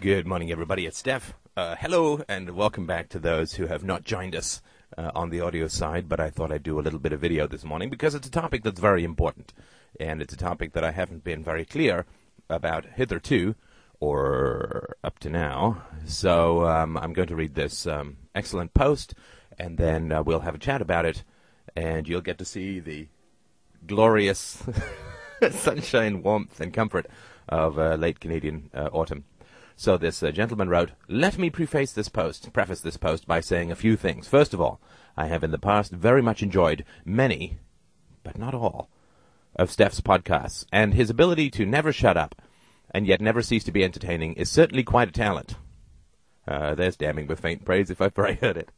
Good morning, everybody. It's Steph. Uh, hello, and welcome back to those who have not joined us uh, on the audio side. But I thought I'd do a little bit of video this morning because it's a topic that's very important, and it's a topic that I haven't been very clear about hitherto or up to now. So um, I'm going to read this um, excellent post, and then uh, we'll have a chat about it, and you'll get to see the glorious sunshine, warmth, and comfort of uh, late Canadian uh, autumn. So this uh, gentleman wrote, Let me preface this post, preface this post by saying a few things. First of all, I have in the past very much enjoyed many, but not all, of Steph's podcasts, and his ability to never shut up and yet never cease to be entertaining is certainly quite a talent. Uh, there's damning with faint praise if I've heard it.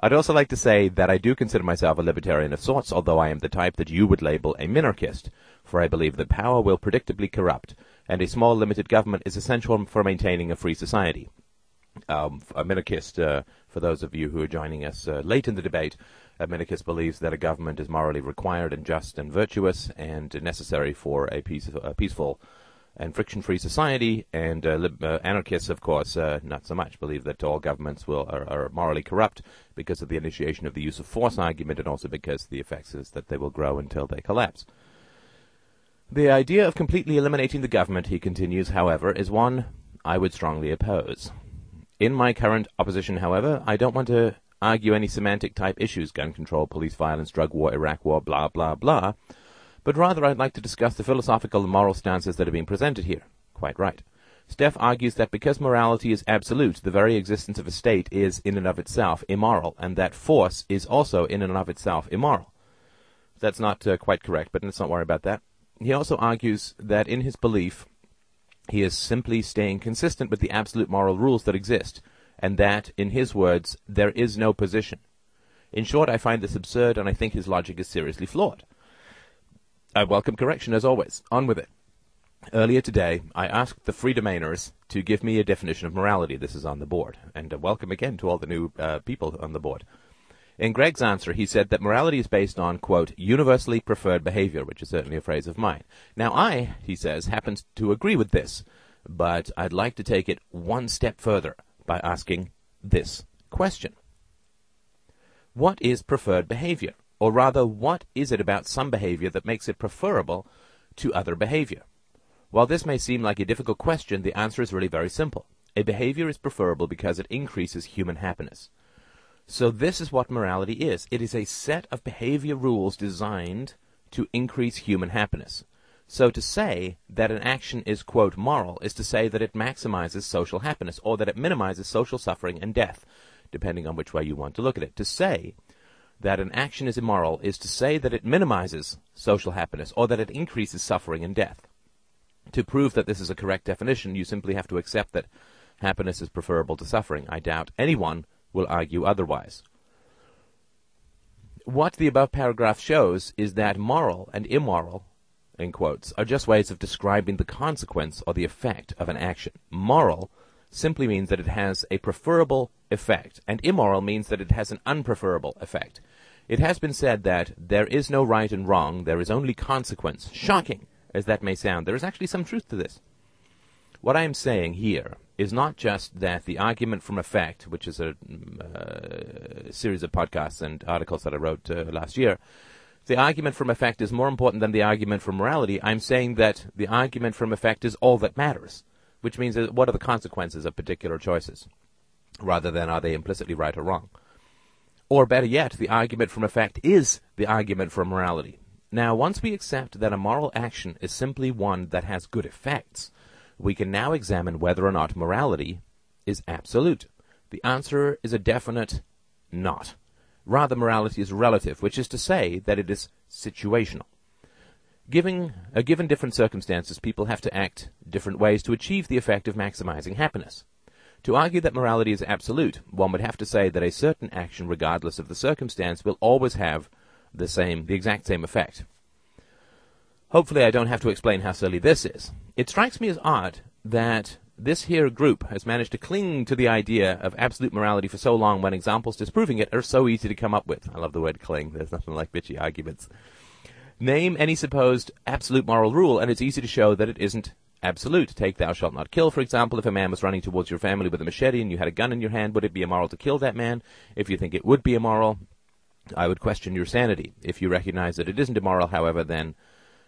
I'd also like to say that I do consider myself a libertarian of sorts, although I am the type that you would label a minarchist, for I believe that power will predictably corrupt, and a small limited government is essential for maintaining a free society. Um, a minarchist, uh, for those of you who are joining us uh, late in the debate, a minarchist believes that a government is morally required and just and virtuous and necessary for a, peace, a peaceful and friction-free society, and uh, lib- uh, anarchists, of course, uh, not so much believe that all governments will are, are, morally corrupt because of the initiation of the use of force argument, and also because the effects is that they will grow until they collapse. The idea of completely eliminating the government, he continues, however, is one I would strongly oppose. In my current opposition, however, I don't want to argue any semantic type issues gun control, police violence, drug war, Iraq war, blah, blah, blah but rather I'd like to discuss the philosophical and moral stances that are being presented here. Quite right. Steph argues that because morality is absolute, the very existence of a state is in and of itself immoral, and that force is also in and of itself immoral. That's not uh, quite correct, but let's not worry about that. He also argues that in his belief, he is simply staying consistent with the absolute moral rules that exist, and that, in his words, there is no position. In short, I find this absurd, and I think his logic is seriously flawed. I welcome correction as always. On with it. Earlier today, I asked the Freedomainers to give me a definition of morality. This is on the board. And uh, welcome again to all the new uh, people on the board. In Greg's answer, he said that morality is based on, quote, universally preferred behavior, which is certainly a phrase of mine. Now, I, he says, happen to agree with this, but I'd like to take it one step further by asking this question What is preferred behavior? Or rather, what is it about some behavior that makes it preferable to other behavior? While this may seem like a difficult question, the answer is really very simple. A behavior is preferable because it increases human happiness. So this is what morality is. It is a set of behavior rules designed to increase human happiness. So to say that an action is, quote, moral is to say that it maximizes social happiness or that it minimizes social suffering and death, depending on which way you want to look at it. To say that an action is immoral is to say that it minimizes social happiness or that it increases suffering and death. To prove that this is a correct definition, you simply have to accept that happiness is preferable to suffering. I doubt anyone will argue otherwise. What the above paragraph shows is that moral and immoral, in quotes, are just ways of describing the consequence or the effect of an action. Moral simply means that it has a preferable effect, and immoral means that it has an unpreferable effect. It has been said that there is no right and wrong, there is only consequence. Shocking as that may sound, there is actually some truth to this. What I am saying here is not just that the argument from effect, which is a uh, series of podcasts and articles that I wrote uh, last year, the argument from effect is more important than the argument from morality. I'm saying that the argument from effect is all that matters, which means that what are the consequences of particular choices, rather than are they implicitly right or wrong. Or better yet, the argument from effect is the argument from morality. Now, once we accept that a moral action is simply one that has good effects, we can now examine whether or not morality is absolute. The answer is a definite not. Rather, morality is relative, which is to say that it is situational. Giving, uh, given different circumstances, people have to act different ways to achieve the effect of maximizing happiness. To argue that morality is absolute, one would have to say that a certain action, regardless of the circumstance, will always have the same, the exact same effect. Hopefully I don't have to explain how silly this is. It strikes me as odd that this here group has managed to cling to the idea of absolute morality for so long when examples disproving it are so easy to come up with. I love the word cling. There's nothing like bitchy arguments. Name any supposed absolute moral rule and it's easy to show that it isn't absolute. Take thou shalt not kill, for example. If a man was running towards your family with a machete and you had a gun in your hand, would it be immoral to kill that man? If you think it would be immoral, I would question your sanity. If you recognize that it isn't immoral, however, then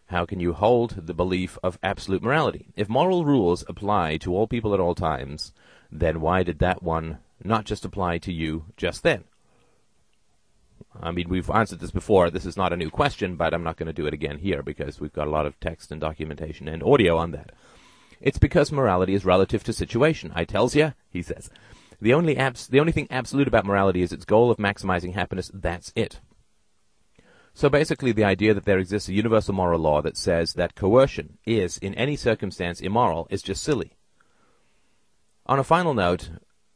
how can you hold the belief of absolute morality? If moral rules apply to all people at all times, then why did that one not just apply to you just then? I mean, we've answered this before. This is not a new question, but I'm not going to do it again here because we've got a lot of text and documentation and audio on that. It's because morality is relative to situation. I tells you, he says. The only abs- the only thing absolute about morality is its goal of maximizing happiness. That's it. So basically, the idea that there exists a universal moral law that says that coercion is, in any circumstance, immoral is just silly. On a final note,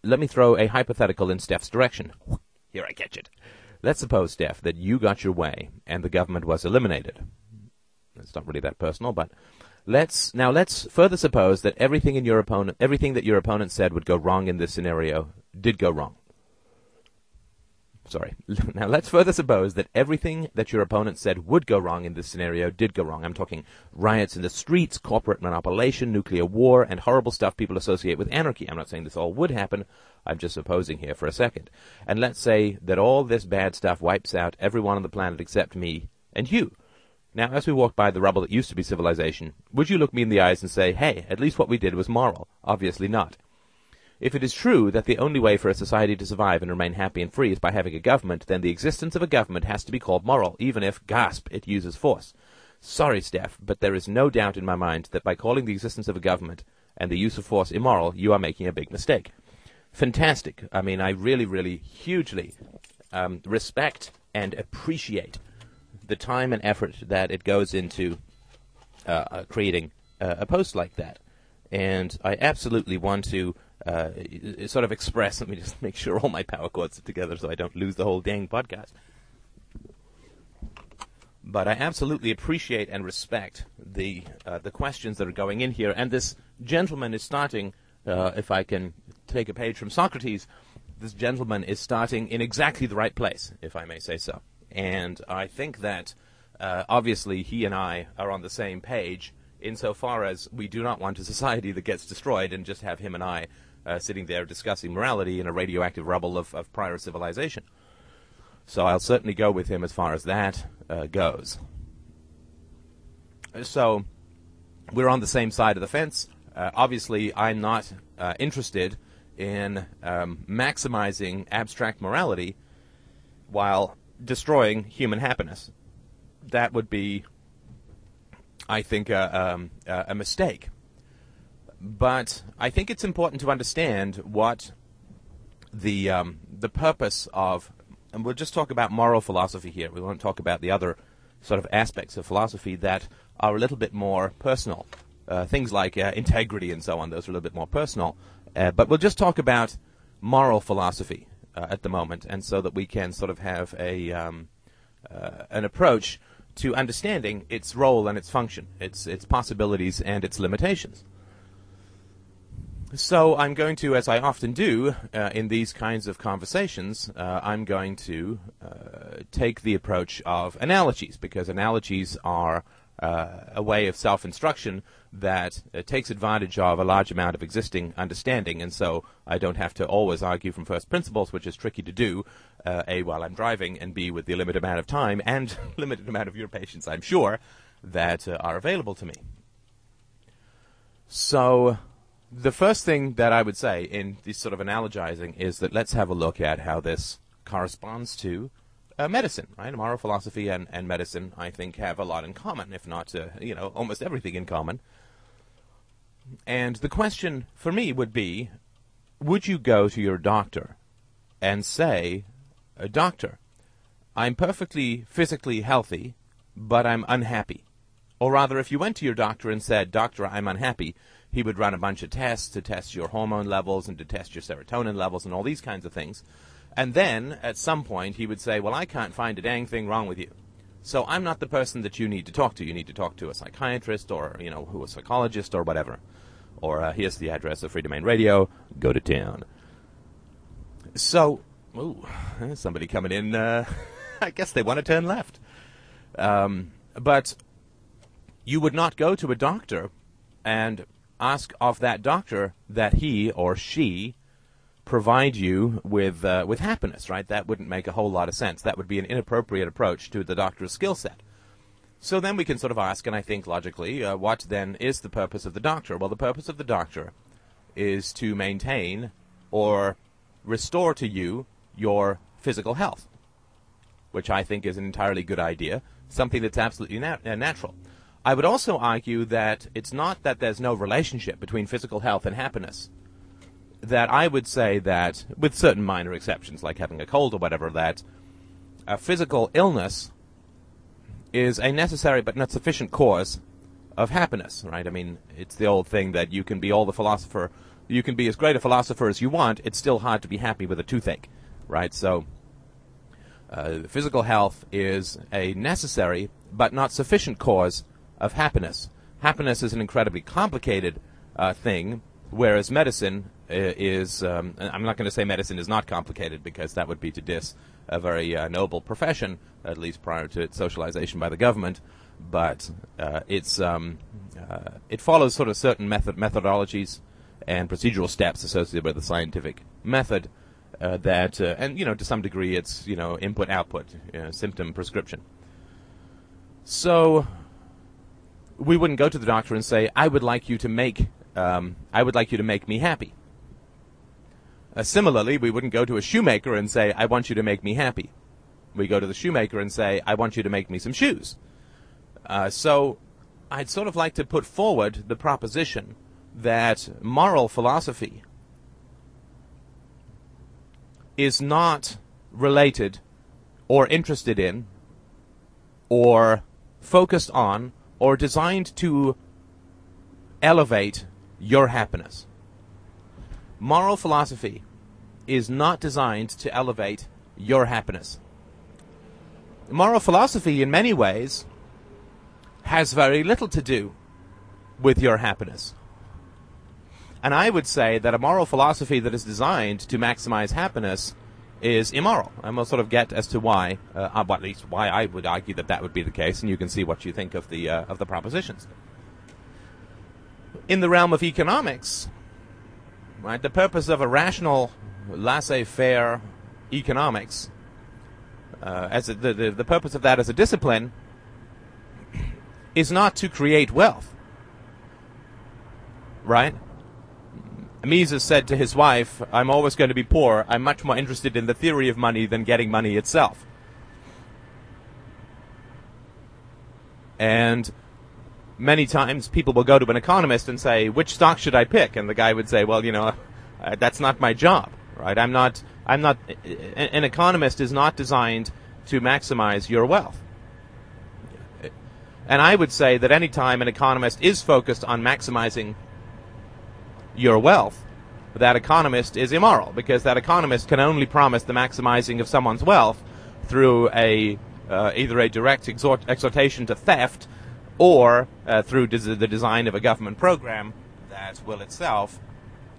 let me throw a hypothetical in Steph's direction. Here I catch it. Let's suppose, Steph, that you got your way and the government was eliminated. It's not really that personal, but let's now let's further suppose that everything in your opponent, everything that your opponent said would go wrong in this scenario, did go wrong sorry. Now let's further suppose that everything that your opponent said would go wrong in this scenario did go wrong. I'm talking riots in the streets, corporate monopolization, nuclear war, and horrible stuff people associate with anarchy. I'm not saying this all would happen. I'm just supposing here for a second. And let's say that all this bad stuff wipes out everyone on the planet except me and you. Now, as we walk by the rubble that used to be civilization, would you look me in the eyes and say, hey, at least what we did was moral? Obviously not. If it is true that the only way for a society to survive and remain happy and free is by having a government, then the existence of a government has to be called moral, even if, gasp, it uses force. Sorry, Steph, but there is no doubt in my mind that by calling the existence of a government and the use of force immoral, you are making a big mistake. Fantastic. I mean, I really, really hugely um, respect and appreciate the time and effort that it goes into uh, uh creating uh, a post like that. And I absolutely want to uh, sort of express. Let me just make sure all my power cords are together so I don't lose the whole dang podcast. But I absolutely appreciate and respect the uh, the questions that are going in here, and this gentleman is starting. Uh, if I can take a page from Socrates, this gentleman is starting in exactly the right place, if I may say so. And I think that uh, obviously he and I are on the same page insofar as we do not want a society that gets destroyed and just have him and I uh, sitting there discussing morality in a radioactive rubble of, of prior civilization. So I'll certainly go with him as far as that uh, goes. So we're on the same side of the fence. Uh, obviously, I'm not uh, interested in um, maximizing abstract morality while destroying human happiness. That would be, I think, a, um, a mistake. But I think it's important to understand what the um, the purpose of, and we'll just talk about moral philosophy here. We won't talk about the other sort of aspects of philosophy that are a little bit more personal. Uh, things like uh, integrity and so on; those are a little bit more personal. Uh, but we'll just talk about moral philosophy uh, at the moment, and so that we can sort of have a um, uh, an approach to understanding its role and its function, its its possibilities and its limitations. So I'm going to, as I often do uh, in these kinds of conversations, uh, I'm going to uh, take the approach of analogies because analogies are uh, a way of self-instruction that uh, takes advantage of a large amount of existing understanding, and so I don't have to always argue from first principles, which is tricky to do, uh, a while I'm driving, and b with the limited amount of time and limited amount of your patience, I'm sure, that are available to me. So the first thing that I would say in this sort of analogizing is that let's have a look at how this corresponds to uh, medicine, right? Moral philosophy and, and medicine, I think, have a lot in common, if not, uh, you know, almost everything in common. And the question for me would be would you go to your doctor and say, uh, Doctor, I'm perfectly physically healthy, but I'm unhappy? Or rather, if you went to your doctor and said, Doctor, I'm unhappy, he would run a bunch of tests to test your hormone levels and to test your serotonin levels and all these kinds of things. And then, at some point, he would say, Well, I can't find a dang thing wrong with you. So I'm not the person that you need to talk to. You need to talk to a psychiatrist or, you know, who a psychologist or whatever. Or uh, here's the address of Freedomain Radio. Go to town. So, ooh, somebody coming in. Uh, I guess they want to turn left. Um, but you would not go to a doctor and ask of that doctor that he or she provide you with uh, with happiness, right? That wouldn't make a whole lot of sense. That would be an inappropriate approach to the doctor's skill set. So then we can sort of ask, and I think logically, uh, what then is the purpose of the doctor? Well, the purpose of the doctor is to maintain or restore to you your physical health, which I think is an entirely good idea, something that's absolutely nat- uh, natural. I would also argue that it's not that there's no relationship between physical health and happiness. That I would say that, with certain minor exceptions, like having a cold or whatever, that a physical illness is a necessary but not sufficient cause of happiness, right? I mean, it's the old thing that you can be all the philosopher, you can be as great a philosopher as you want, it's still hard to be happy with a toothache, right? So, uh, physical health is a necessary but not sufficient cause of happiness. Happiness is an incredibly complicated uh, thing, whereas medicine uh, is. Um, I'm not going to say medicine is not complicated because that would be to diss a very uh, noble profession, at least prior to its socialization by the government. But uh, it's um, uh, it follows sort of certain method methodologies and procedural steps associated with the scientific method. Uh, that uh, and you know to some degree it's you know input output symptom prescription. So we wouldn't go to the doctor and say I would like you to make um, I would like you to make me happy. Uh, similarly, we wouldn't go to a shoemaker and say, I want you to make me happy. We go to the shoemaker and say, I want you to make me some shoes. Uh, so I'd sort of like to put forward the proposition that moral philosophy is not related or interested in or focused on or designed to elevate your happiness. Moral philosophy is not designed to elevate your happiness. Moral philosophy, in many ways, has very little to do with your happiness. And I would say that a moral philosophy that is designed to maximize happiness is immoral. And we'll sort of get as to why, uh, uh at least why I would argue that that would be the case, and you can see what you think of the uh, of the propositions. In the realm of economics, Right? The purpose of a rational, laissez-faire economics, uh, as a, the, the the purpose of that as a discipline, is not to create wealth. Right? Mises said to his wife, I'm always going to be poor. I'm much more interested in the theory of money than getting money itself. And many times people will go to an economist and say, which stock should I pick? And the guy would say, well, you know, uh, that's not my job, right? I'm not, I'm not, an economist is not designed to maximize your wealth. And I would say that any time an economist is focused on maximizing your wealth, that economist is immoral because that economist can only promise the maximizing of someone's wealth through a uh, either a direct exhort- exhortation to theft or uh, through des- the design of a government program that will itself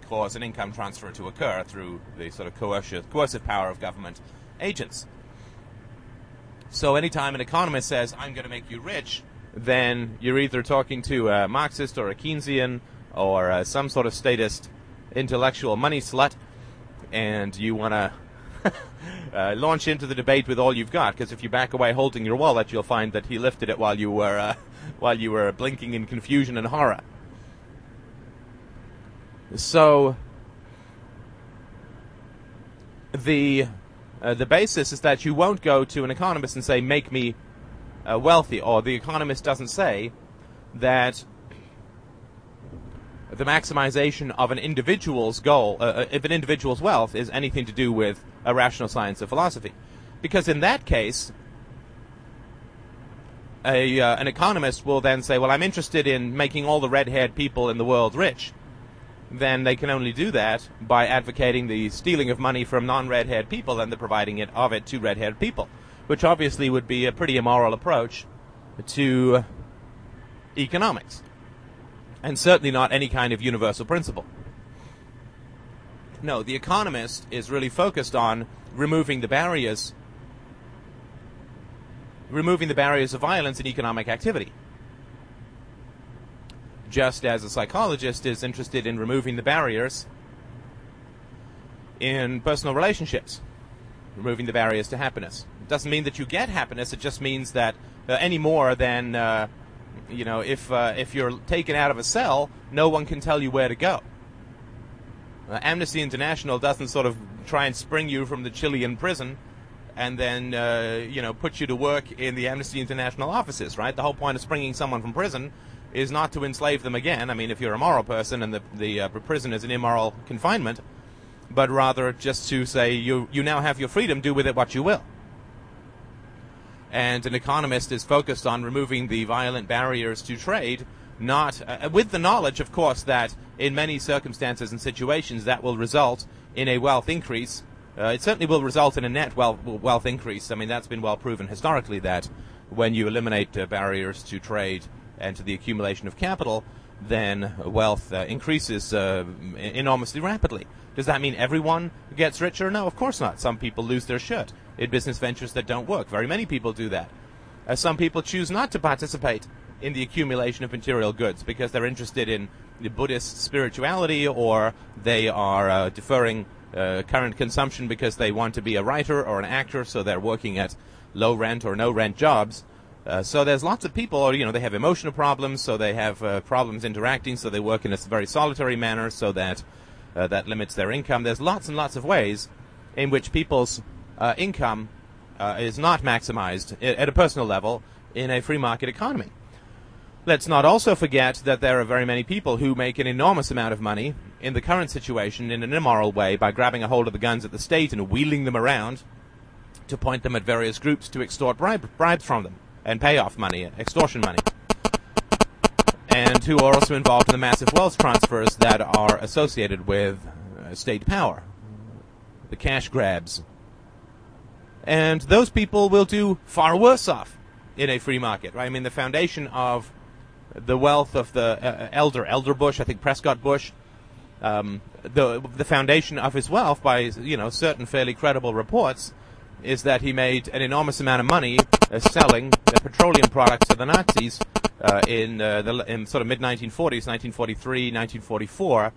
cause an income transfer to occur through the sort of coercive, coercive power of government agents. So anytime an economist says, I'm going to make you rich, then you're either talking to a Marxist or a Keynesian or uh, some sort of statist intellectual money slut, and you want to uh, launch into the debate with all you've got. Because if you back away holding your wallet, you'll find that he lifted it while you were uh, while you were blinking in confusion and horror. So the uh, the basis is that you won't go to an economist and say, "Make me uh, wealthy," or the economist doesn't say that the maximization of an individual's goal, uh, uh if an individual's wealth, is anything to do with a rational science of philosophy, because in that case, a, uh, an economist will then say, well, I'm interested in making all the red-haired people in the world rich. Then they can only do that by advocating the stealing of money from non-red-haired people and the providing it of it to red-haired people, which obviously would be a pretty immoral approach to economics, and certainly not any kind of universal principle. No, the economist is really focused on removing the barriers removing the barriers of violence in economic activity. just as a psychologist is interested in removing the barriers in personal relationships, removing the barriers to happiness. It doesn't mean that you get happiness. It just means that uh, any more than uh, you know, if uh, if you're taken out of a cell, no one can tell you where to go. Uh, Amnesty International doesn't sort of try and spring you from the Chilean prison and then uh, you know put you to work in the Amnesty International offices, right? The whole point of springing someone from prison is not to enslave them again. I mean, if you're a moral person and the the uh, prison is an immoral confinement, but rather just to say you you now have your freedom, do with it what you will. And an economist is focused on removing the violent barriers to trade, not uh, with the knowledge, of course, that in many circumstances and situations that will result in a wealth increase. Uh, it certainly will result in a net wealth, wealth increase. I mean, that's been well proven historically that when you eliminate uh, barriers to trade and to the accumulation of capital, then wealth uh, increases uh, enormously rapidly. Does that mean everyone gets richer? No, of course not. Some people lose their shirt in business ventures that don't work. Very many people do that. Uh, some people choose not to participate in the accumulation of material goods because they're interested in the Buddhist spirituality or they are uh, deferring uh, current consumption because they want to be a writer or an actor, so they're working at low rent or no rent jobs. Uh, so there's lots of people, or you know, they have emotional problems, so they have uh, problems interacting, so they work in a very solitary manner, so that uh, that limits their income. There's lots and lots of ways in which people's uh, income uh, is not maximized at a personal level in a free market economy. Let's not also forget that there are very many people who make an enormous amount of money in the current situation in an immoral way by grabbing a hold of the guns at the state and wheeling them around to point them at various groups to extort bribe, bribes from them and pay off money, extortion money. And who are also involved in the massive wealth transfers that are associated with uh, state power, the cash grabs. And those people will do far worse off in a free market, right? I mean, the foundation of the wealth of the uh, elder, Elder Bush, I think Prescott Bush, um, the the foundation of his wealth, by you know certain fairly credible reports, is that he made an enormous amount of money uh, selling petroleum products to the Nazis uh, in uh, the in sort of mid 1940s, 1943, 1944,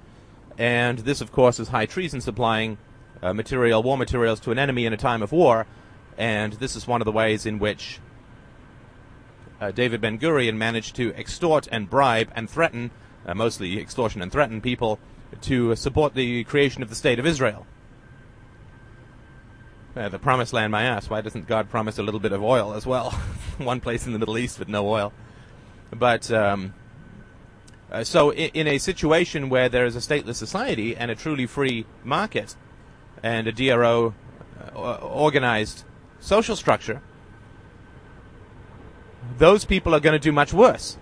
and this, of course, is high treason supplying uh, material, war materials to an enemy in a time of war, and this is one of the ways in which uh, David Ben Gurion managed to extort and bribe and threaten, uh, mostly extortion and threaten people, to support the creation of the state of Israel. Uh, the promised land, my ass. Why doesn't God promise a little bit of oil as well? One place in the Middle East with no oil. But um, uh, so, in, in, a situation where there is a stateless society and a truly free market, and a DRO uh, organized social structure, those people are going to do much worse.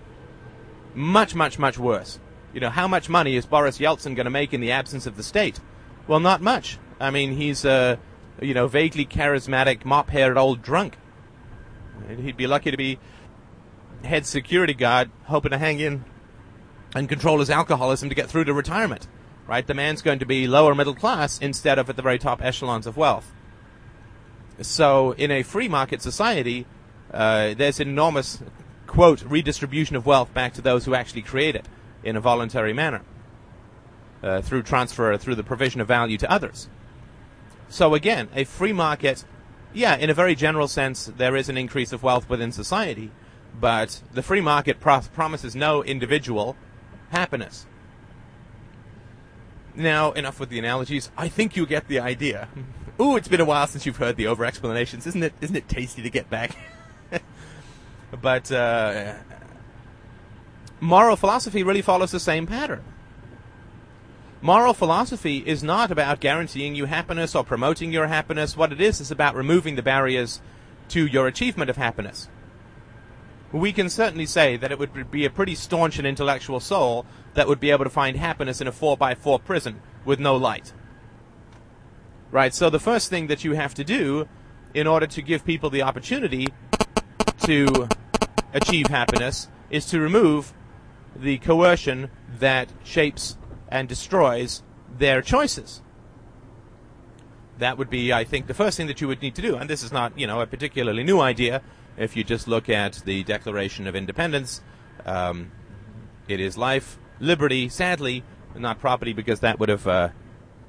Much, much, much worse. You know, how much money is Boris Yeltsin going to make in the absence of the state? Well, not much. I mean, he's a, you know, vaguely charismatic, mop-haired old drunk. He'd be lucky to be head security guard, hoping to hang in and control his alcoholism to get through to retirement. Right? The man's going to be lower middle class instead of at the very top echelons of wealth. So, in a free market society, uh, there's enormous, quote, redistribution of wealth back to those who actually create it in a voluntary manner uh, through transfer, through the provision of value to others. So again, a free market, yeah, in a very general sense, there is an increase of wealth within society, but the free market pro- promises no individual happiness. Now, enough with the analogies. I think you get the idea. Ooh, it's been a while since you've heard the over explanations. Isn't it? Isn't it tasty to get back? but uh, moral philosophy really follows the same pattern. Moral philosophy is not about guaranteeing you happiness or promoting your happiness. What it is is about removing the barriers to your achievement of happiness. We can certainly say that it would be a pretty staunch and intellectual soul that would be able to find happiness in a 4x4 prison with no light. Right, so the first thing that you have to do in order to give people the opportunity to achieve happiness is to remove the coercion that shapes and destroys their choices. That would be, I think, the first thing that you would need to do. And this is not, you know, a particularly new idea. If you just look at the Declaration of Independence, um, It is life, liberty, sadly, not property because that would have uh,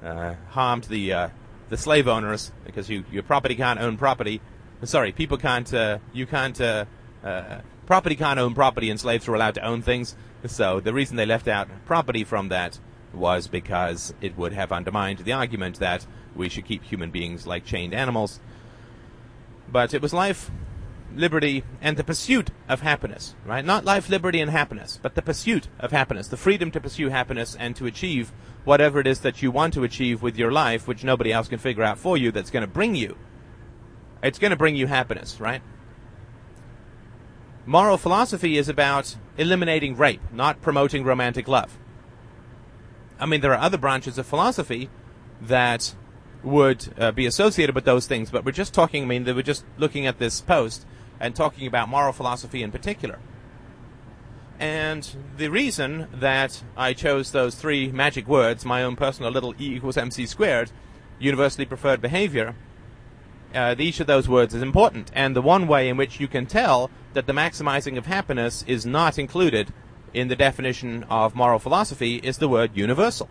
uh, harmed the uh, the slave owners because you your property can't own property. Sorry, people can't. Uh, you can't. Uh, uh, property can't own property, and slaves were allowed to own things. So the reason they left out property from that was because it would have undermined the argument that we should keep human beings like chained animals. But it was life, liberty, and the pursuit of happiness, right? Not life, liberty, and happiness, but the pursuit of happiness, the freedom to pursue happiness and to achieve whatever it is that you want to achieve with your life, which nobody else can figure out for you, that's going to bring you. It's going to bring you happiness, right? Moral philosophy is about eliminating rape, not promoting romantic love. I mean, there are other branches of philosophy that would uh, be associated with those things, but we're just talking, I mean, they were just looking at this post and talking about moral philosophy in particular. And the reason that I chose those three magic words, my own personal little E equals MC squared, universally preferred behavior, uh, each of those words is important. And the one way in which you can tell that the maximizing of happiness is not included in the definition of moral philosophy is the word universal.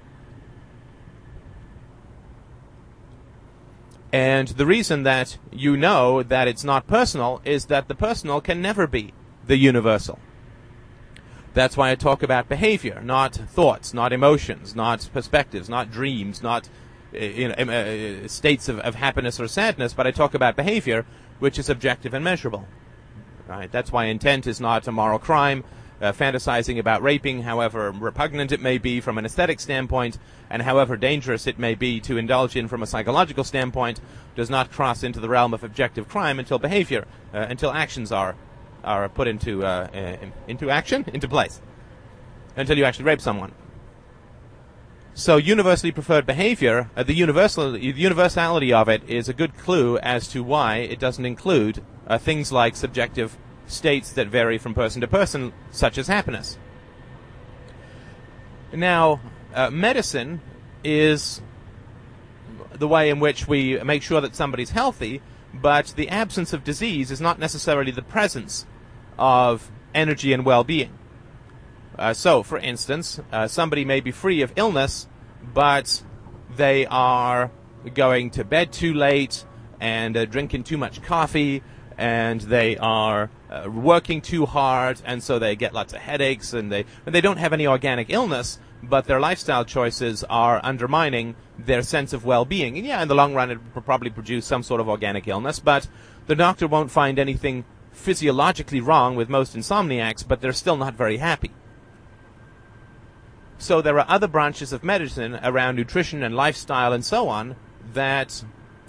And the reason that you know that it's not personal is that the personal can never be the universal. That's why I talk about behavior, not thoughts, not emotions, not perspectives, not dreams, not uh, you know, uh, states of, of happiness or sadness, but I talk about behavior, which is objective and measurable. Right? That's why intent is not a moral crime. Uh, fantasizing about raping, however repugnant it may be from an aesthetic standpoint, and however dangerous it may be to indulge in from a psychological standpoint, does not cross into the realm of objective crime until behavior, uh, until actions are are put into uh, into action, into place, until you actually rape someone. So, universally preferred behavior, uh, the universal the universality of it is a good clue as to why it doesn't include uh, things like subjective states that vary from person to person, such as happiness. Now, uh, medicine is the way in which we make sure that somebody's healthy, but the absence of disease is not necessarily the presence of energy and well-being. Uh, so, for instance, uh, somebody may be free of illness, but they are going to bed too late and uh, drinking too much coffee, and they are uh, working too hard, and so they get lots of headaches, and they and they don't have any organic illness, but their lifestyle choices are undermining their sense of well-being. And yeah, in the long run, it will probably produce some sort of organic illness, but the doctor won't find anything physiologically wrong with most insomniacs, but they're still not very happy. So there are other branches of medicine around nutrition and lifestyle and so on that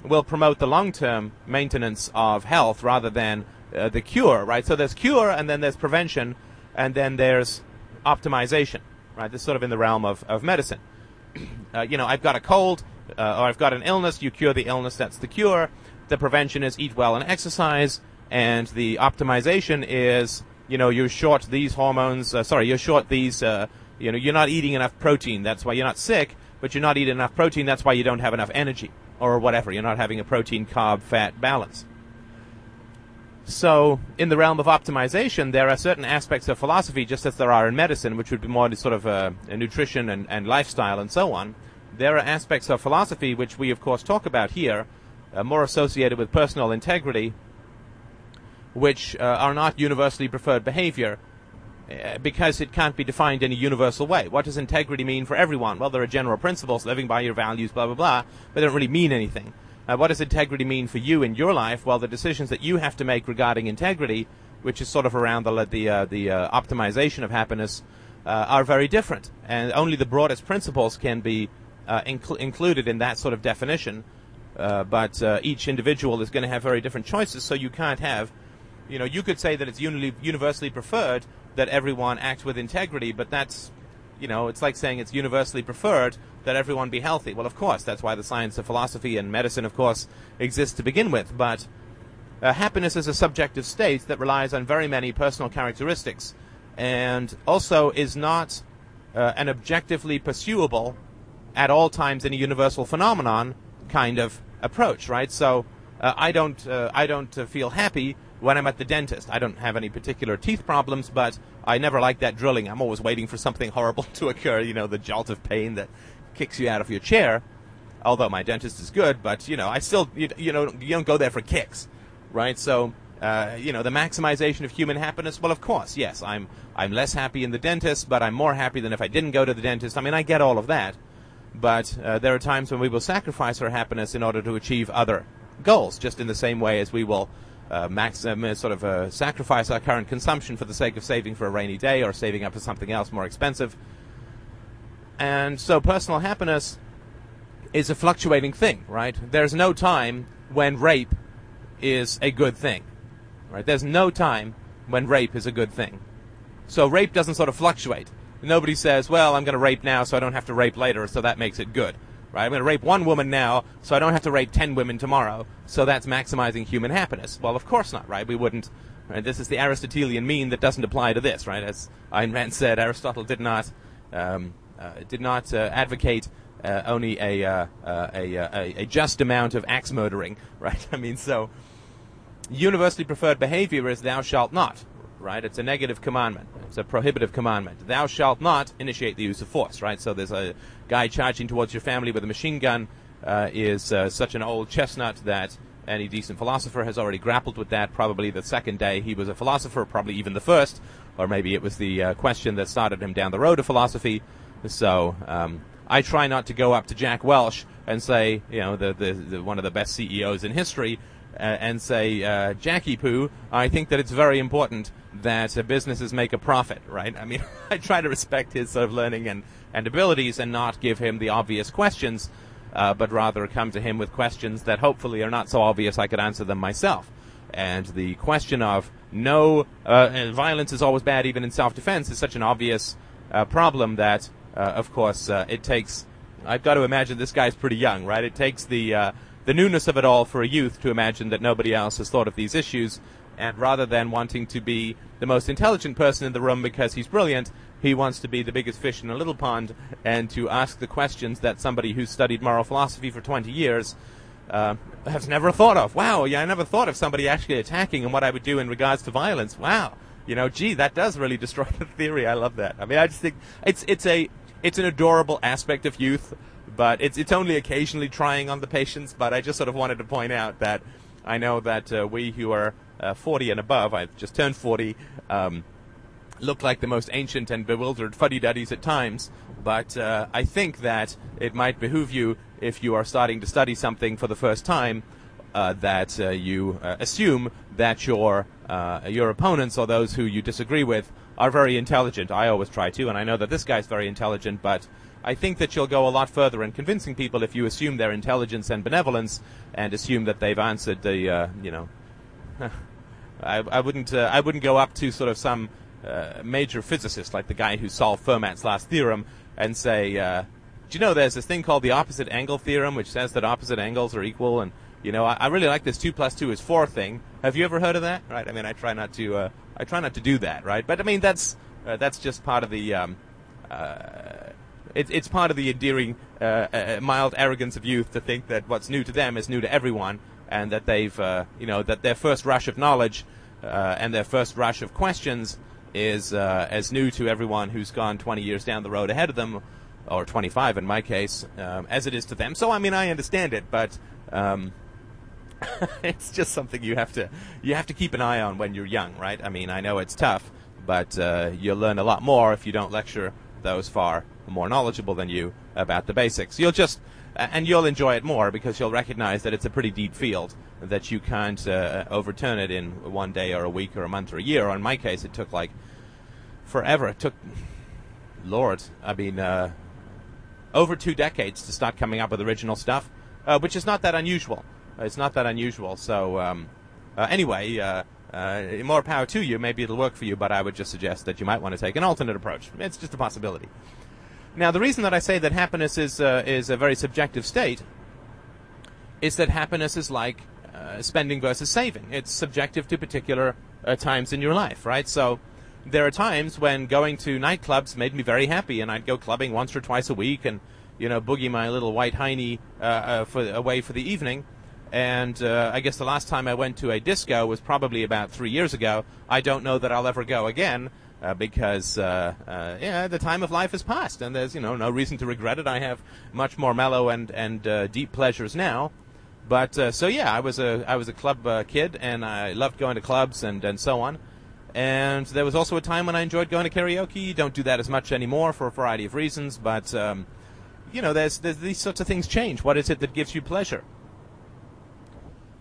will promote the long-term maintenance of health rather than uh, the cure, right? So there's cure and then there's prevention and then there's optimization, right? This is sort of in the realm of, of medicine. Uh, you know, I've got a cold uh, or I've got an illness, you cure the illness, that's the cure. The prevention is eat well and exercise and the optimization is you know you're short these hormones. Uh, sorry, you're short these. Uh, you know, you're not eating enough protein. That's why you're not sick, but you're not eating enough protein. That's why you don't have enough energy or whatever. You're not having a protein carb fat balance. So, in the realm of optimization, there are certain aspects of philosophy, just as there are in medicine, which would be more sort of a, a nutrition and, and, lifestyle and so on. There are aspects of philosophy which we, of course, talk about here, uh, more associated with personal integrity which uh, are not universally preferred behavior uh, because it can't be defined in a universal way. What does integrity mean for everyone? Well, there are general principles, living by your values, blah, blah, blah, but they don't really mean anything. Uh, what does integrity mean for you in your life? Well, the decisions that you have to make regarding integrity, which is sort of around the, the, uh, the uh, optimization of happiness, uh, are very different. And only the broadest principles can be inc- included in that sort of definition. but each individual is going to have very different choices, so you can't have you know, you could say that it's uni- universally preferred that everyone act with integrity, but that's, you know, it's like saying it's universally preferred that everyone be healthy. Well, of course, that's why the science of philosophy and medicine, of course, exists to begin with. But uh, happiness is a subjective state that relies on very many personal characteristics, and also is not uh, an objectively pursuable at all times in a universal phenomenon kind of approach, right? So uh, I don't uh, I don't uh, feel happy when I'm at the dentist. I don't have any particular teeth problems, but I never like that drilling. I'm always waiting for something horrible to occur, you know, the jolt of pain that kicks you out of your chair. Although my dentist is good, but, you know, I still, you, you know, you don't go there for kicks, right? So, uh, you know, the maximization of human happiness. Well, of course, yes, I'm I'm less happy in the dentist, but I'm more happy than if I didn't go to the dentist. I mean, I get all of that, but uh, there are times when we will sacrifice our happiness in order to achieve other goals, just in the same way as we will uh, uh, sort of uh, sacrifice our current consumption for the sake of saving for a rainy day or saving up for something else more expensive. And so personal happiness is a fluctuating thing, right? There's no time when rape is a good thing, right? There's no time when rape is a good thing. So rape doesn't sort of fluctuate. Nobody says, well, I'm going to rape now so I don't have to rape later, so that makes it good right? I'm going to rape one woman now, so I don't have to rape ten women tomorrow. So that's maximizing human happiness. Well, of course not, right? We wouldn't. Right? This is the Aristotelian mean that doesn't apply to this, right? As Ayn Rand said, Aristotle did not um, uh, did not uh, advocate uh, only a, uh, uh, a, uh, a, a just amount of axe murdering, right? I mean, so universally preferred behavior is thou shalt not, right? It's a negative commandment. It's a prohibitive commandment. Thou shalt not initiate the use of force, right? So there's a guy charging towards your family with a machine gun uh, is uh, such an old chestnut that any decent philosopher has already grappled with that. Probably the second day he was a philosopher, probably even the first, or maybe it was the uh, question that started him down the road of philosophy. So um, I try not to go up to Jack Welch and say, you know, the, the, the one of the best CEOs in history, uh, and say, uh, Jackie Poo, I think that it's very important that uh, businesses make a profit, right? I mean, I try to respect his sort of learning and, and abilities and not give him the obvious questions, uh, but rather come to him with questions that hopefully are not so obvious I could answer them myself. And the question of no, uh, violence is always bad even in self-defense is such an obvious uh, problem that, of course, it takes, I've got to imagine this guy's pretty young, right? It takes the, the newness of it all for a youth to imagine that nobody else has thought of these issues, and rather than wanting to be the most intelligent person in the room because he's brilliant, he wants to be the biggest fish in a little pond and to ask the questions that somebody who's studied moral philosophy for 20 years uh, has never thought of. Wow, yeah, I never thought of somebody actually attacking and what I would do in regards to violence. Wow, you know, gee, that does really destroy the theory. I love that. I mean, I just think it's it's a it's an adorable aspect of youth but it's it's only occasionally trying on the patience. But I just sort of wanted to point out that I know that uh, we who are uh, 40 and above, I've just turned 40, um, look like the most ancient and bewildered fuddy-duddies at times. But uh, I think that it might behoove you if you are starting to study something for the first time. Uh, that uh, you uh, assume that your your opponents or those who you disagree with are very intelligent. I always try to, and I know that this guy's very intelligent, but I think that you'll go a lot further in convincing people if you assume their intelligence and benevolence and assume that they've answered the, uh, you know, I, I, wouldn't, uh, I wouldn't go up to sort of some uh, major physicist like the guy who solved Fermat's last theorem and say, uh, do you know there's this thing called the opposite angle theorem, which says that opposite angles are equal, and you know, I, I really like this two plus two is four thing. Have you ever heard of that? Right? I mean, I try not to, uh, I try not to do that, right? But I mean, that's uh, that's just part of the um, it's it's part of the endearing, uh, uh, mild arrogance of youth to think that what's new to them is new to everyone, and that they've, uh, you know, that their first rush of knowledge uh, and their first rush of questions is uh, as new to everyone who's gone 20 years down the road ahead of them, or 25 in my case, um, as it is to them. So I mean, I understand it, but. Um, it's just something you have to you have to keep an eye on when you're young, right? I mean, I know it's tough, but uh, you'll learn a lot more if you don't lecture those far more knowledgeable than you about the basics. You'll just and you'll enjoy it more because you'll recognize that it's a pretty deep field that you can't uh, overturn it in one day or a week or a month or a year. Or in my case, it took like forever. It took, Lord, I mean, uh, over two decades to start coming up with original stuff, uh, which is not that unusual. It's not that unusual. So um, uh, anyway. Uh, uh, more power to you. Maybe it'll work for you, but I would just suggest that you might want to take an alternate approach. It's just a possibility. Now, the reason that I say that happiness is uh, is a very subjective state is that happiness is like uh, spending versus saving. It's subjective to particular uh, times in your life, right? So there are times when going to nightclubs made me very happy, and I'd go clubbing once or twice a week, and you know, boogie my little white hiney uh, uh, for away for the evening. And uh, I guess the last time I went to a disco was probably about three years ago. I don't know that I'll ever go again uh, because uh, uh, yeah, the time of life has passed, and there's you know no reason to regret it. I have much more mellow and and uh, deep pleasures now. But uh, so yeah, I was a I was a club uh, kid, and I loved going to clubs and and so on. And there was also a time when I enjoyed going to karaoke. Don't do that as much anymore for a variety of reasons, but um, you know, there's, there's these sorts of things change. What is it that gives you pleasure?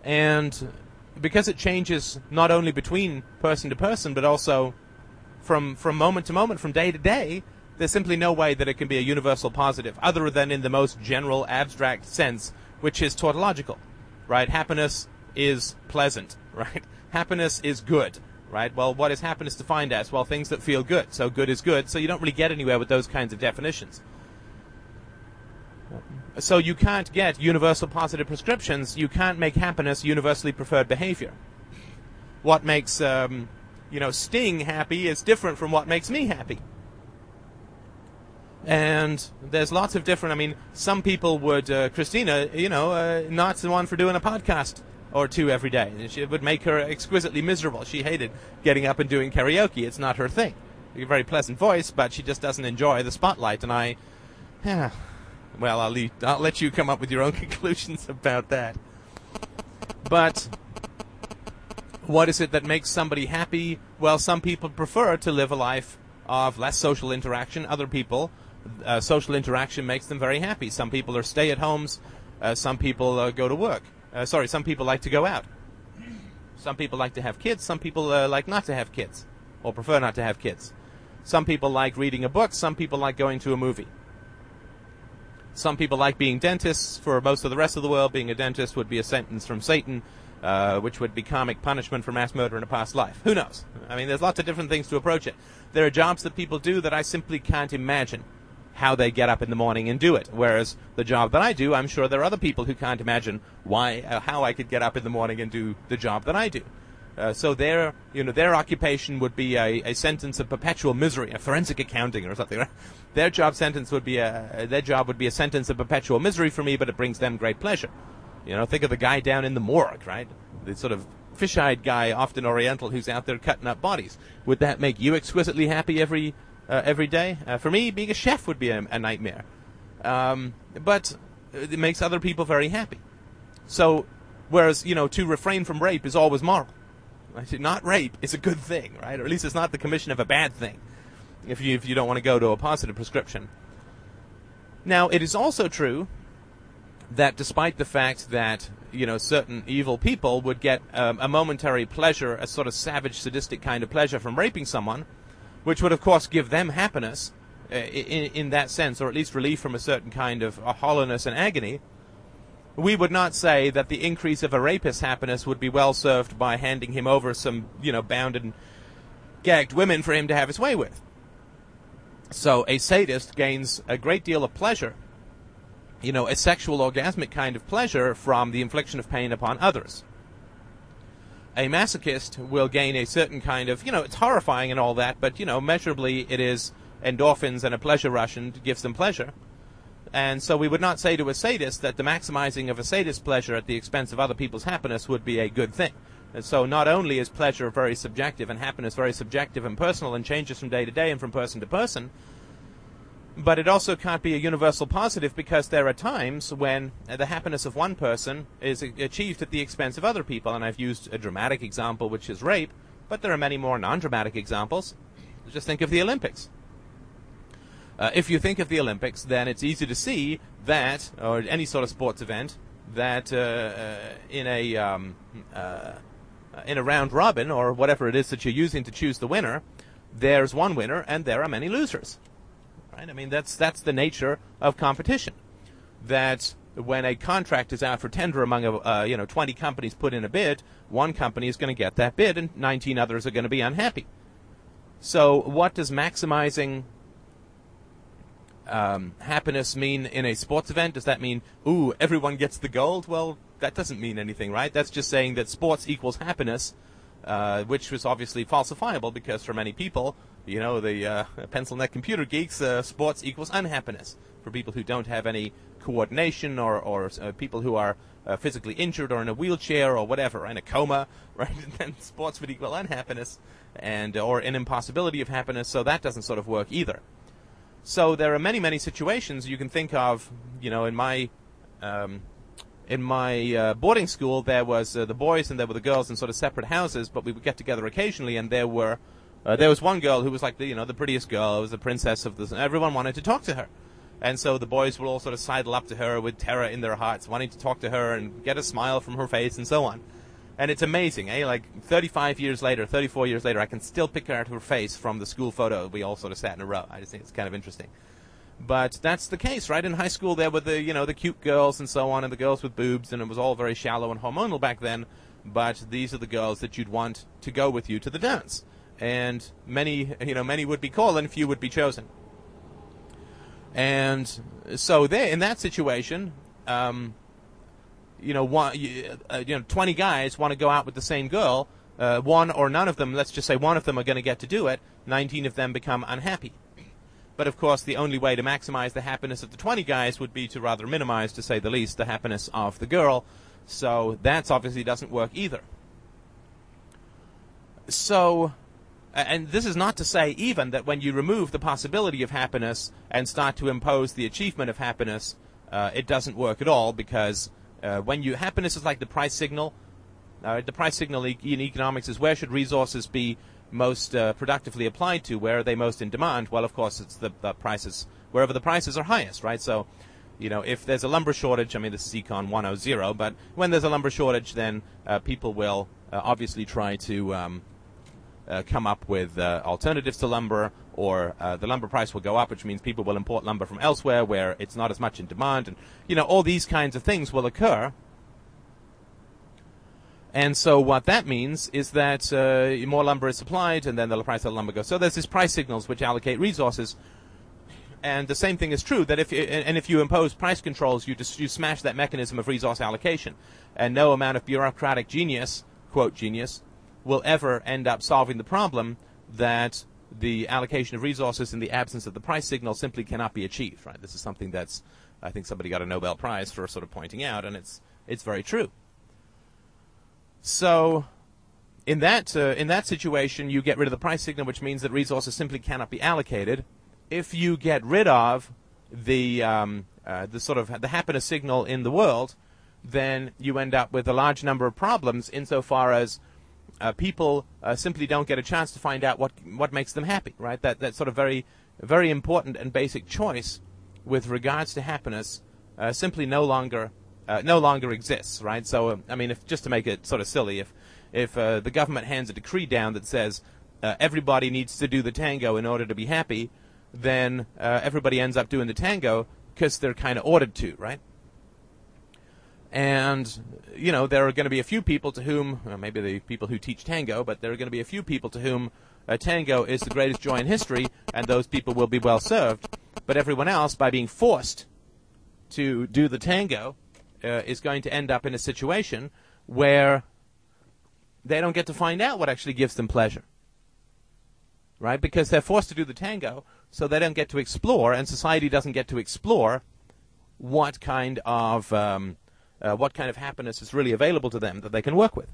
And because it changes not only between person to person, but also from from moment to moment, from day to day, there's simply no way that it can be a universal positive, other than in the most general, abstract sense, which is tautological, right? Happiness is pleasant, right? Happiness is good right? Well, what is happiness defined as? Well, things that feel good. So good is good. So you don't really get anywhere with those kinds of definitions. So you can't get universal positive prescriptions. You can't make happiness universally preferred behavior. What makes, um, you know, Sting happy is different from what makes me happy. And there's lots of different. I mean, some people would, uh, Christina, you know, uh, not the one for doing a podcast or two every day. It would make her exquisitely miserable. She hated getting up and doing karaoke. It's not her thing. A very pleasant voice, but she just doesn't enjoy the spotlight. And I, yeah, well, I'll, leave, I'll let you come up with your own conclusions about that. But what is it that makes somebody happy? Well, some people prefer to live a life of less social interaction. Other people, uh, social interaction makes them very happy. Some people are stay at homes. Uh, some people uh, go to work. Uh, sorry, some people like to go out. Some people like to have kids. Some people uh, like not to have kids, or prefer not to have kids. Some people like reading a book. Some people like going to a movie. Some people like being dentists. For most of the rest of the world, being a dentist would be a sentence from Satan, uh, which would be karmic punishment for mass murder in a past life. Who knows? I mean, there's lots of different things to approach it. There are jobs that people do that I simply can't imagine how they get up in the morning and do it. Whereas the job that I do, I'm sure there are other people who can't imagine why, uh, how I could get up in the morning and do the job that I do. Uh, so their, you know, their occupation would be a, a sentence of perpetual misery, a forensic accounting or something. Right? Their job sentence would be a, their job would be a sentence of perpetual misery for me, but it brings them great pleasure. You know, think of the guy down in the morgue, right? The sort of fish-eyed guy, often Oriental, who's out there cutting up bodies. Would that make you exquisitely happy every uh, every day. Uh, for me, being a chef would be a, a nightmare. Um, but it makes other people very happy. So, whereas, you know, to refrain from rape is always moral. Not rape is a good thing, right? Or at least it's not the commission of a bad thing if you, if you don't want to go to a positive prescription. Now, it is also true that despite the fact that, you know, certain evil people would get um, a momentary pleasure, a sort of savage, sadistic kind of pleasure from raping someone, which would, of course, give them happiness uh, in, in that sense, or at least relief from a certain kind of uh, hollowness and agony, we would not say that the increase of a rapist's happiness would be well served by handing him over some, you know, bound and gagged women for him to have his way with. So a sadist gains a great deal of pleasure, you know, a sexual orgasmic kind of pleasure from the infliction of pain upon others a masochist will gain a certain kind of, you know, it's horrifying and all that, but, you know, measurably it is endorphins and a pleasure rush and gives them pleasure. And so we would not say to a sadist that the maximizing of a sadist's pleasure at the expense of other people's happiness would be a good thing. And so not only is pleasure very subjective and happiness very subjective and personal and changes from day to day and from person to person, but it also can't be a universal positive because there are times when the happiness of one person is achieved at the expense of other people. And I've used a dramatic example, which is rape, but there are many more non dramatic examples. Just think of the Olympics. Uh, if you think of the Olympics, then it's easy to see that, or any sort of sports event, that uh, uh, in a um, uh, in a round robin or whatever it is that you're using to choose the winner, there's one winner and there are many losers right? I mean, that's that's the nature of competition. That when a contract is out for tender among uh, you know 20 companies put in a bid, one company is going to get that bid, and 19 others are going to be unhappy. So, what does maximizing um, happiness mean in a sports event? Does that mean, ooh, everyone gets the gold? Well, that doesn't mean anything, right? That's just saying that sports equals happiness, uh, which was obviously falsifiable because for many people, you know, the uh, pencil neck computer geeks, uh, sports equals unhappiness. For people who don't have any coordination or, or uh, people who are uh, physically injured or in a wheelchair or whatever, in a coma, right? And then sports would equal unhappiness and or an impossibility of happiness. So that doesn't sort of work either. So there are many, many situations you can think of. You know, in my um, in my uh, boarding school, there was uh, the boys and there were the girls in sort of separate houses, but we would get together occasionally, and there were uh, there was one girl who was like the you know the prettiest girl, was the princess of the. Everyone wanted to talk to her, and so the boys would all sort of sidle up to her with terror in their hearts, wanting to talk to her and get a smile from her face and so on. And it's amazing, eh? Like 35 years later, 34 years later, I can still pick out her face from the school photo. We all sort of sat in a row. I just think it's kind of interesting. But that's the case, right? In high school, there were the you know the cute girls and so on, and the girls with boobs, and it was all very shallow and hormonal back then. But these are the girls that you'd want to go with you to the dance, and many you know many would be called, and few would be chosen. And so there, in that situation, um, you know, one, you, uh, you know, 20 guys want to go out with the same girl. Uh, one or none of them, let's just say one of them are going to get to do it. 19 of them become unhappy. But of course, the only way to maximize the happiness of the 20 guys would be to rather minimize, to say the least, the happiness of the girl. So that's obviously doesn't work either. So, and this is not to say even that when you remove the possibility of happiness and start to impose the achievement of happiness, uh, it doesn't work at all because uh, when you happiness is like the price signal. Uh, the price signal in economics is where should resources be most uh, productively applied to? Where are they most in demand? Well, of course, it's the, the, prices wherever the prices are highest, right? So, you know, if there's a lumber shortage, I mean, this is Econ 100, but when there's a lumber shortage, then uh, people will uh, obviously try to um, uh, come up with alternatives to lumber or uh, the lumber price will go up, which means people will import lumber from elsewhere where it's not as much in demand, and you know all these kinds of things will occur. And so what that means is that uh, more lumber is supplied, and then the price of the lumber goes. So there's these price signals which allocate resources. And the same thing is true that if you, and if you impose price controls, you just you smash that mechanism of resource allocation, and no amount of bureaucratic genius, quote genius, will ever end up solving the problem that the allocation of resources in the absence of the price signal simply cannot be achieved. Right? This is something that's I think somebody got a Nobel Prize for sort of pointing out, and it's it's very true. So, in that uh, in that situation, you get rid of the price signal, which means that resources simply cannot be allocated. If you get rid of the um, uh, the sort of the happiness signal in the world, then you end up with a large number of problems insofar as uh, people uh, simply don't get a chance to find out what what makes them happy, right? That that sort of very very important and basic choice with regards to happiness uh, simply no longer uh, no longer exists, right? So uh, I mean, if just to make it sort of silly, if if uh, the government hands a decree down that says everybody needs to do the tango in order to be happy, then everybody ends up doing the tango because they're kind of ordered to, right? And, you know, there are going to be a few people to whom, well, maybe the people who teach tango, but there are going to be a few people to whom uh, tango is the greatest joy in history, and those people will be well served. But everyone else, by being forced to do the tango, uh, is going to end up in a situation where they don't get to find out what actually gives them pleasure. Right? Because they're forced to do the tango, so they don't get to explore, and society doesn't get to explore what kind of um, uh, what kind of happiness is really available to them that they can work with.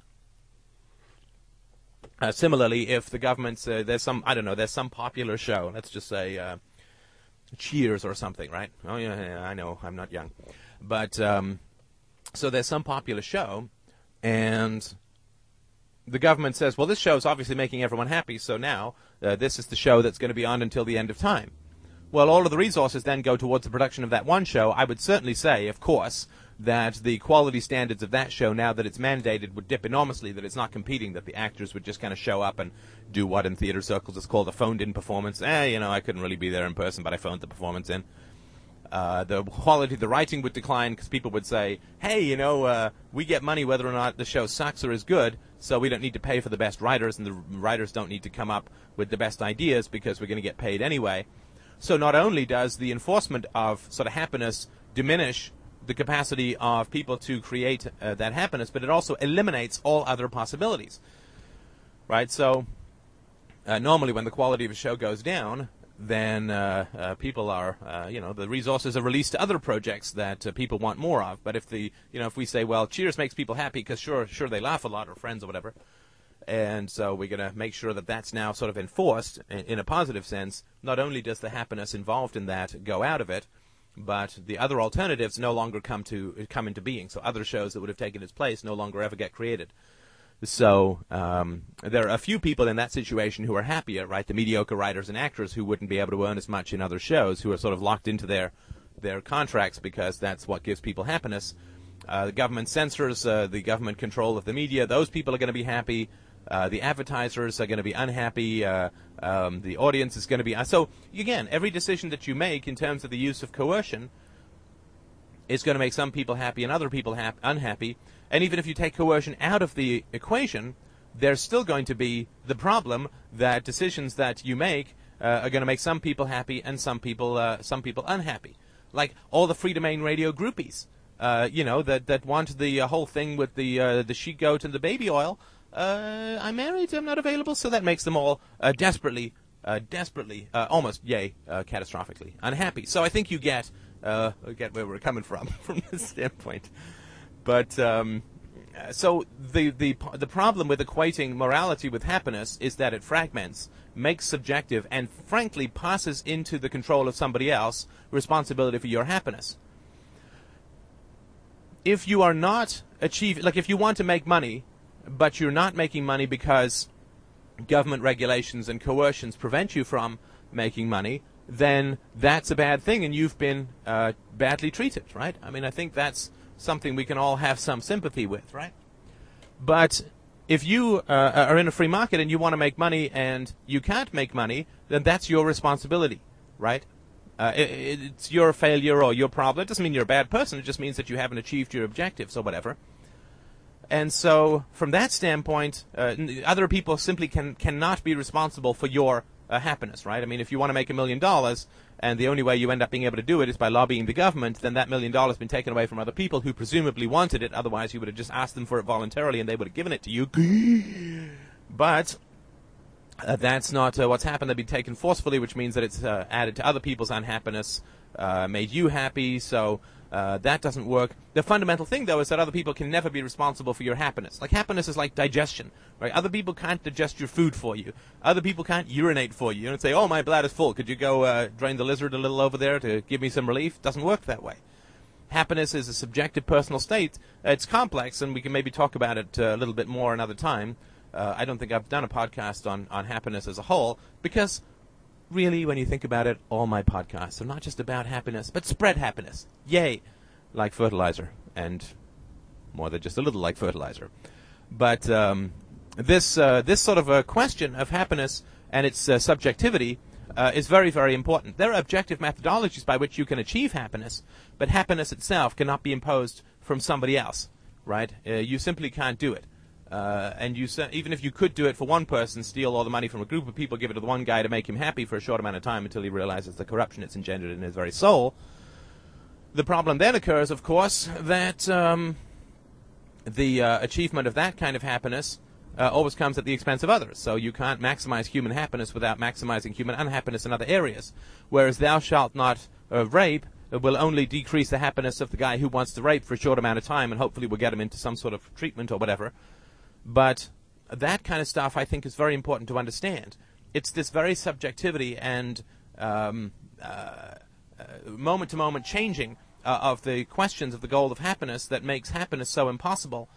Uh, similarly, if the government's uh, there's some I don't know there's some popular show, let's just say uh, Cheers or something, right? Oh yeah, yeah, I know I'm not young, but um, so there's some popular show, and the government says, well, this show is obviously making everyone happy, so now uh, this is the show that's going to be on until the end of time. Well, all of the resources then go towards the production of that one show. I would certainly say, of course, that the quality standards of that show, now that it's mandated, would dip enormously, that it's not competing, that the actors would just kind of show up and do what in theater circles is called a phoned in performance. Eh, you know, I couldn't really be there in person, but I phoned the performance in. Uh, the quality of the writing would decline because people would say, hey, you know, uh, we get money whether or not the show sucks or is good, so we don't need to pay for the best writers, and the writers don't need to come up with the best ideas because we're going to get paid anyway. So not only does the enforcement of sort of happiness diminish the capacity of people to create uh, that happiness, but it also eliminates all other possibilities. Right? So uh, normally when the quality of a show goes down, then uh, uh, people are, uh, you know, the resources are released to other projects that uh, people want more of. But if the, you know, if we say, well, Cheers makes people happy because sure, sure they laugh a lot or friends or whatever, and so we're going to make sure that that's now sort of enforced in, in, a positive sense. Not only does the happiness involved in that go out of it, but the other alternatives no longer come to come into being. So other shows that would have taken its place no longer ever get created. So um, there are a few people in that situation who are happier, right? The mediocre writers and actors who wouldn't be able to earn as much in other shows, who are sort of locked into their their contracts because that's what gives people happiness. Uh, the government censors, uh, the government control of the media. Those people are going to be happy. Uh, the advertisers are going to be unhappy. Um, the audience is going to be. So again, every decision that you make in terms of the use of coercion is going to make some people happy and other people hap- unhappy. And even if you take coercion out of the equation, there's still going to be the problem that decisions that you make uh, are going to make some people happy and some people uh, some people unhappy. Like all the Freedomain Radio groupies, uh, you know, that that want the uh, whole thing with the uh, the she goat and the baby oil. Uh, I'm married. I'm not available, so that makes them all uh, desperately, uh, desperately, uh, almost, yay, catastrophically unhappy. So I think you get get where we're coming from from this standpoint. But um, so the the the problem with equating morality with happiness is that it fragments, makes subjective, and frankly passes into the control of somebody else responsibility for your happiness. If you are not achieving, like if you want to make money, but you're not making money because government regulations and coercions prevent you from making money, then that's a bad thing, and you've been uh, badly treated, right? I mean, I think that's something we can all have some sympathy with, right? But if you uh, are in a free market and you want to make money and you can't make money, then that's your responsibility, right? Uh, it, it's your failure or your problem. It doesn't mean you're a bad person. It just means that you haven't achieved your objectives or whatever. And so, from that standpoint, uh, other people simply can cannot be responsible for your uh, happiness, right? I mean, if you want to make a million dollars, and the only way you end up being able to do it is by lobbying the government, then that million dollars has been taken away from other people who presumably wanted it. Otherwise, you would have just asked them for it voluntarily, and they would have given it to you. but uh, that's not uh, what's happened. They've been taken forcefully, which means that it's uh, added to other people's unhappiness, uh, made you happy. So uh, that doesn't work. The fundamental thing, though, is that other people can never be responsible for your happiness. Like happiness is like digestion, right? Other people can't digest your food for you. Other people can't urinate for you. You say, "Oh, my bladder's full. Could you go uh, drain the lizard a little over there to give me some relief?" Doesn't work that way. Happiness is a subjective personal state. It's complex, and we can maybe talk about it uh, a little bit more another time. Uh, I don't think I've done a podcast on, on happiness as a whole because really, when you think about it, all my podcasts are not just about happiness, but spread happiness. Yay! Like fertilizer, and more than just a little like fertilizer. But um, this uh, this sort of a question of happiness and its uh, subjectivity uh, is very, very important. There are objective methodologies by which you can achieve happiness, but happiness itself cannot be imposed from somebody else, right? Uh, you simply can't do it. Uh, and you even if you could do it for one person, steal all the money from a group of people, give it to the one guy to make him happy for a short amount of time until he realizes the corruption it's engendered in his very soul. The problem then occurs, of course, that um, the uh, achievement of that kind of happiness uh, always comes at the expense of others. So you can't maximize human happiness without maximizing human unhappiness in other areas. Whereas thou shalt not uh, rape will only decrease the happiness of the guy who wants to rape for a short amount of time, and hopefully will get him into some sort of treatment or whatever. But that kind of stuff I think is very important to understand. It's this very subjectivity and moment to moment changing uh, of the questions of the goal of happiness that makes happiness so impossible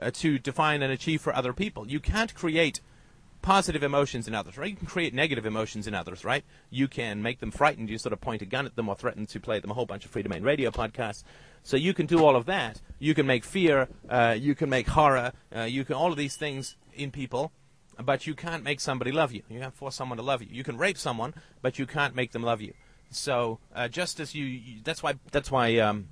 uh, to define and achieve for other people. You can't create positive emotions in others, right? You can create negative emotions in others, right? You can make them frightened. You sort of point a gun at them or threaten to play them a whole bunch of Freedomain Radio podcasts. So you can do all of that. You can make fear. Uh, you can make horror. Uh, you can all of these things in people, but you can't make somebody love you. You can't force someone to love you. You can rape someone, but you can't make them love you. So uh, just as you, you, that's why that's why um,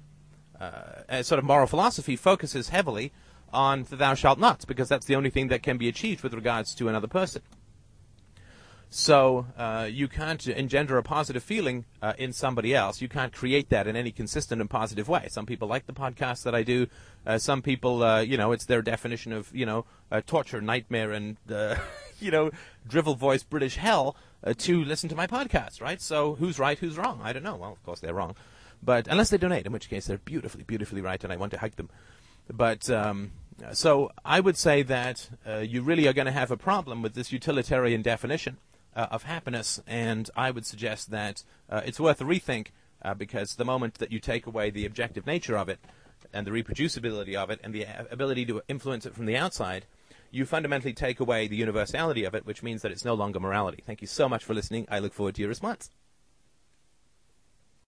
uh, sort of moral philosophy focuses heavily on the thou shalt nots because that's the only thing that can be achieved with regards to another person. So uh, you can't engender a positive feeling uh, in somebody else. You can't create that in any consistent and positive way. Some people like the podcast that I do. Uh, some people, uh, you know, it's their definition of you know torture, nightmare, and uh, you know drivel voice British hell uh, to listen to my podcast. Right? So who's right? Who's wrong? I don't know. Well, of course they're wrong, but unless they donate, in which case they're beautifully, beautifully right, and I want to hug them. But um, so I would say that you really are going to have a problem with this utilitarian definition uh, of happiness, and I would suggest that uh, it's worth a rethink uh, because the moment that you take away the objective nature of it and the reproducibility of it and the ability to influence it from the outside, you fundamentally take away the universality of it, which means that it's no longer morality. Thank you so much for listening. I look forward to your response.